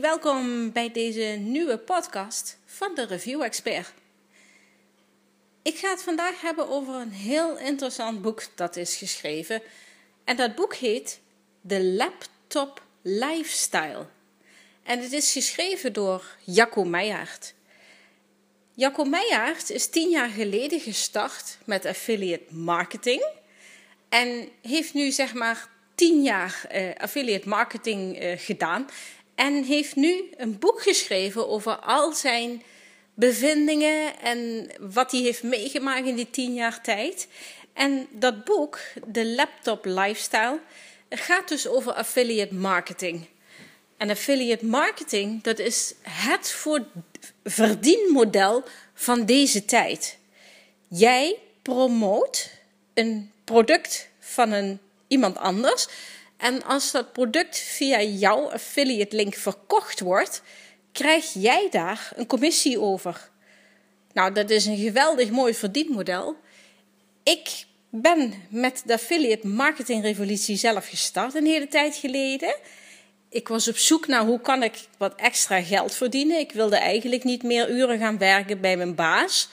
welkom bij deze nieuwe podcast van de Review Expert. Ik ga het vandaag hebben over een heel interessant boek dat is geschreven. En dat boek heet The Laptop Lifestyle. En het is geschreven door Jacco Meijaert. Jacco Meijaert is tien jaar geleden gestart met affiliate marketing. En heeft nu zeg maar tien jaar uh, affiliate marketing uh, gedaan. En heeft nu een boek geschreven over al zijn bevindingen en wat hij heeft meegemaakt in die tien jaar tijd. En dat boek, de Laptop Lifestyle, gaat dus over affiliate marketing. En affiliate marketing, dat is het voor verdienmodel van deze tijd. Jij promoot een product van een, iemand anders en als dat product via jouw affiliate link verkocht wordt, krijg jij daar een commissie over. Nou, dat is een geweldig mooi verdienmodel. Ik ben met de affiliate marketing revolutie zelf gestart een hele tijd geleden. Ik was op zoek naar hoe kan ik wat extra geld verdienen. Ik wilde eigenlijk niet meer uren gaan werken bij mijn baas.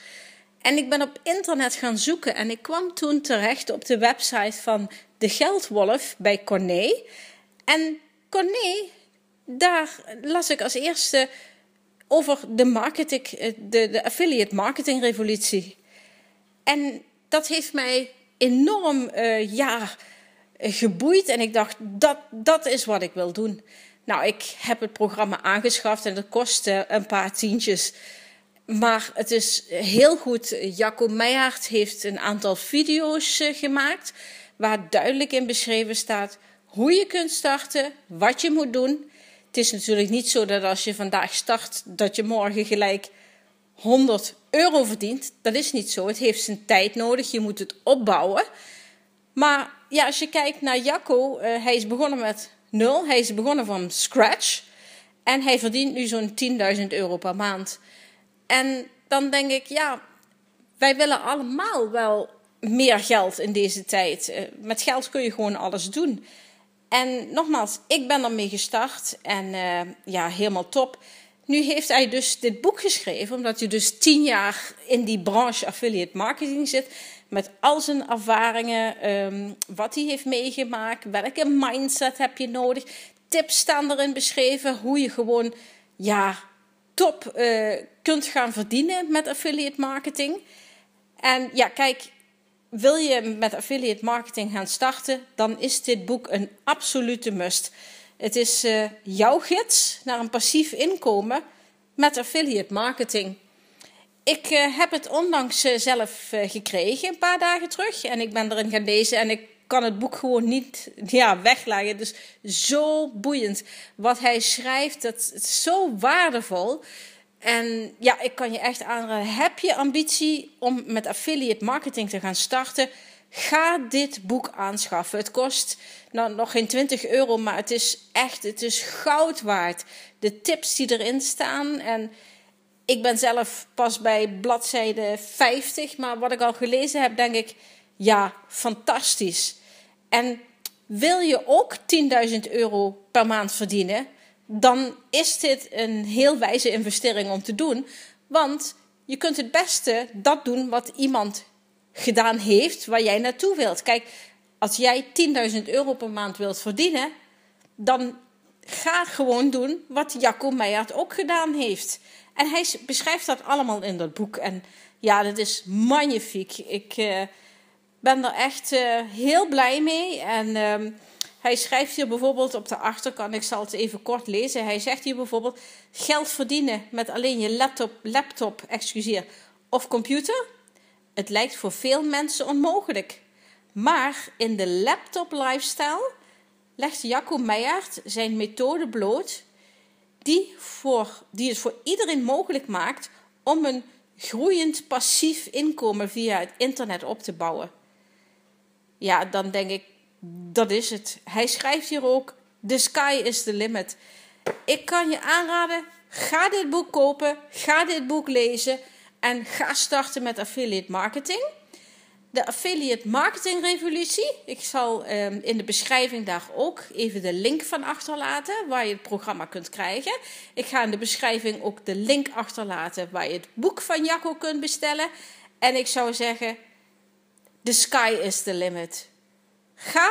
En ik ben op internet gaan zoeken en ik kwam toen terecht op de website van de Geldwolf bij Corné. En Corné, daar las ik als eerste over de, marketing, eh, de, de affiliate marketing revolutie. En dat heeft mij enorm uh, ja, geboeid. En ik dacht, dat, dat is wat ik wil doen. Nou, ik heb het programma aangeschaft en dat kostte een paar tientjes. Maar het is heel goed. Jacco Meijaert heeft een aantal video's uh, gemaakt waar duidelijk in beschreven staat hoe je kunt starten, wat je moet doen. Het is natuurlijk niet zo dat als je vandaag start, dat je morgen gelijk 100 euro verdient. Dat is niet zo. Het heeft zijn tijd nodig. Je moet het opbouwen. Maar ja, als je kijkt naar Jacco, uh, hij is begonnen met nul. Hij is begonnen van scratch. En hij verdient nu zo'n 10.000 euro per maand. En dan denk ik, ja, wij willen allemaal wel meer geld in deze tijd. Eh, met geld kun je gewoon alles doen. En nogmaals, ik ben ermee gestart en uh, ja, helemaal top. Nu heeft hij dus dit boek geschreven, omdat hij dus tien jaar in die branche affiliate marketing zit. Met al zijn ervaringen, um, wat hij heeft meegemaakt, welke mindset heb je nodig. Tips staan erin beschreven, hoe je gewoon ja, top uh, kunt gaan verdienen met affiliate marketing. En ja, kijk, wil je met affiliate marketing gaan starten, dan is dit boek een absolute must. Het is uh, jouw gids naar een passief inkomen met affiliate marketing. Ik uh, heb het onlangs zelf gekregen, een paar dagen terug. En ik ben erin gaan lezen en ik kan het boek gewoon niet ja, wegleggen. Dus zo boeiend. Wat hij schrijft, dat zo waardevol. En ja, ik kan je echt aanraden. Heb je ambitie om met affiliate marketing te gaan starten? Ga dit boek aanschaffen. Het kost nou, nog geen 20 euro, maar het is echt, het is goud waard. De tips die erin staan. En ik ben zelf pas bij bladzijde 50, maar wat ik al gelezen heb, denk ik, ja, fantastisch. En wil je ook 10.000 euro per maand verdienen? dan is dit een heel wijze investering om te doen. Want je kunt het beste dat doen wat iemand gedaan heeft waar jij naartoe wilt. Kijk, als jij 10.000 euro per maand wilt verdienen, dan ga gewoon doen wat Jacco Meijert ook gedaan heeft. En hij beschrijft dat allemaal in dat boek. En ja, dat is magnifiek. Ik uh, ben er echt uh, heel blij mee. En uh, hij schrijft hier bijvoorbeeld op de achterkant, ik zal het even kort lezen. Hij zegt hier bijvoorbeeld: geld verdienen met alleen je laptop, laptop excuseer, of computer. Het lijkt voor veel mensen onmogelijk. Maar in de laptop lifestyle legt Jacco Meijert zijn methode bloot, die, voor, die het voor iedereen mogelijk maakt om een groeiend passief inkomen via het internet op te bouwen. Ja, dan denk ik, dat is het. Hij schrijft hier ook: The sky is the limit. Ik kan je aanraden: ga dit boek kopen, ga dit boek lezen en ga starten met affiliate marketing. de Affiliate Marketing Revolutie. Ik zal ehm, in de beschrijving daar ook even de link van achterlaten waar je het programma kunt krijgen. Ik ga in de beschrijving ook de link achterlaten waar je het boek van Jacco kunt bestellen. En ik zou zeggen, the sky is the limit. Ga,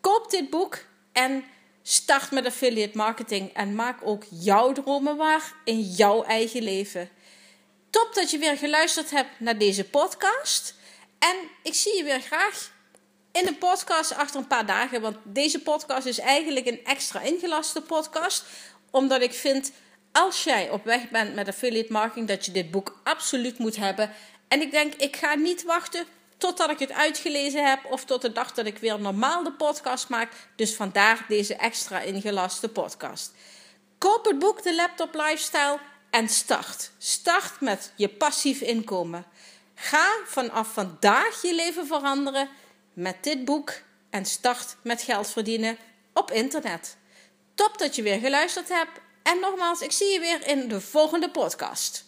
koop dit boek en start met affiliate marketing en maak ook jouw dromen waar in jouw eigen leven. Top dat je weer geluisterd hebt naar deze podcast. En ik zie je weer graag in een podcast achter een paar dagen. Want deze podcast is eigenlijk een extra ingelaste podcast. Omdat ik vind, als jij op weg bent met affiliate marketing, dat je dit boek absoluut moet hebben. En ik denk, ik ga niet wachten totdat ik het uitgelezen heb of tot de dag dat ik weer normaal de podcast maak. Dus vandaar deze extra ingelaste podcast. Koop het boek De Laptop Lifestyle en start. Start met je passief inkomen. Ga vanaf vandaag je leven veranderen met dit boek en start met geld verdienen op internet. Top dat je weer geluisterd hebt en nogmaals, ik zie je weer in de volgende podcast.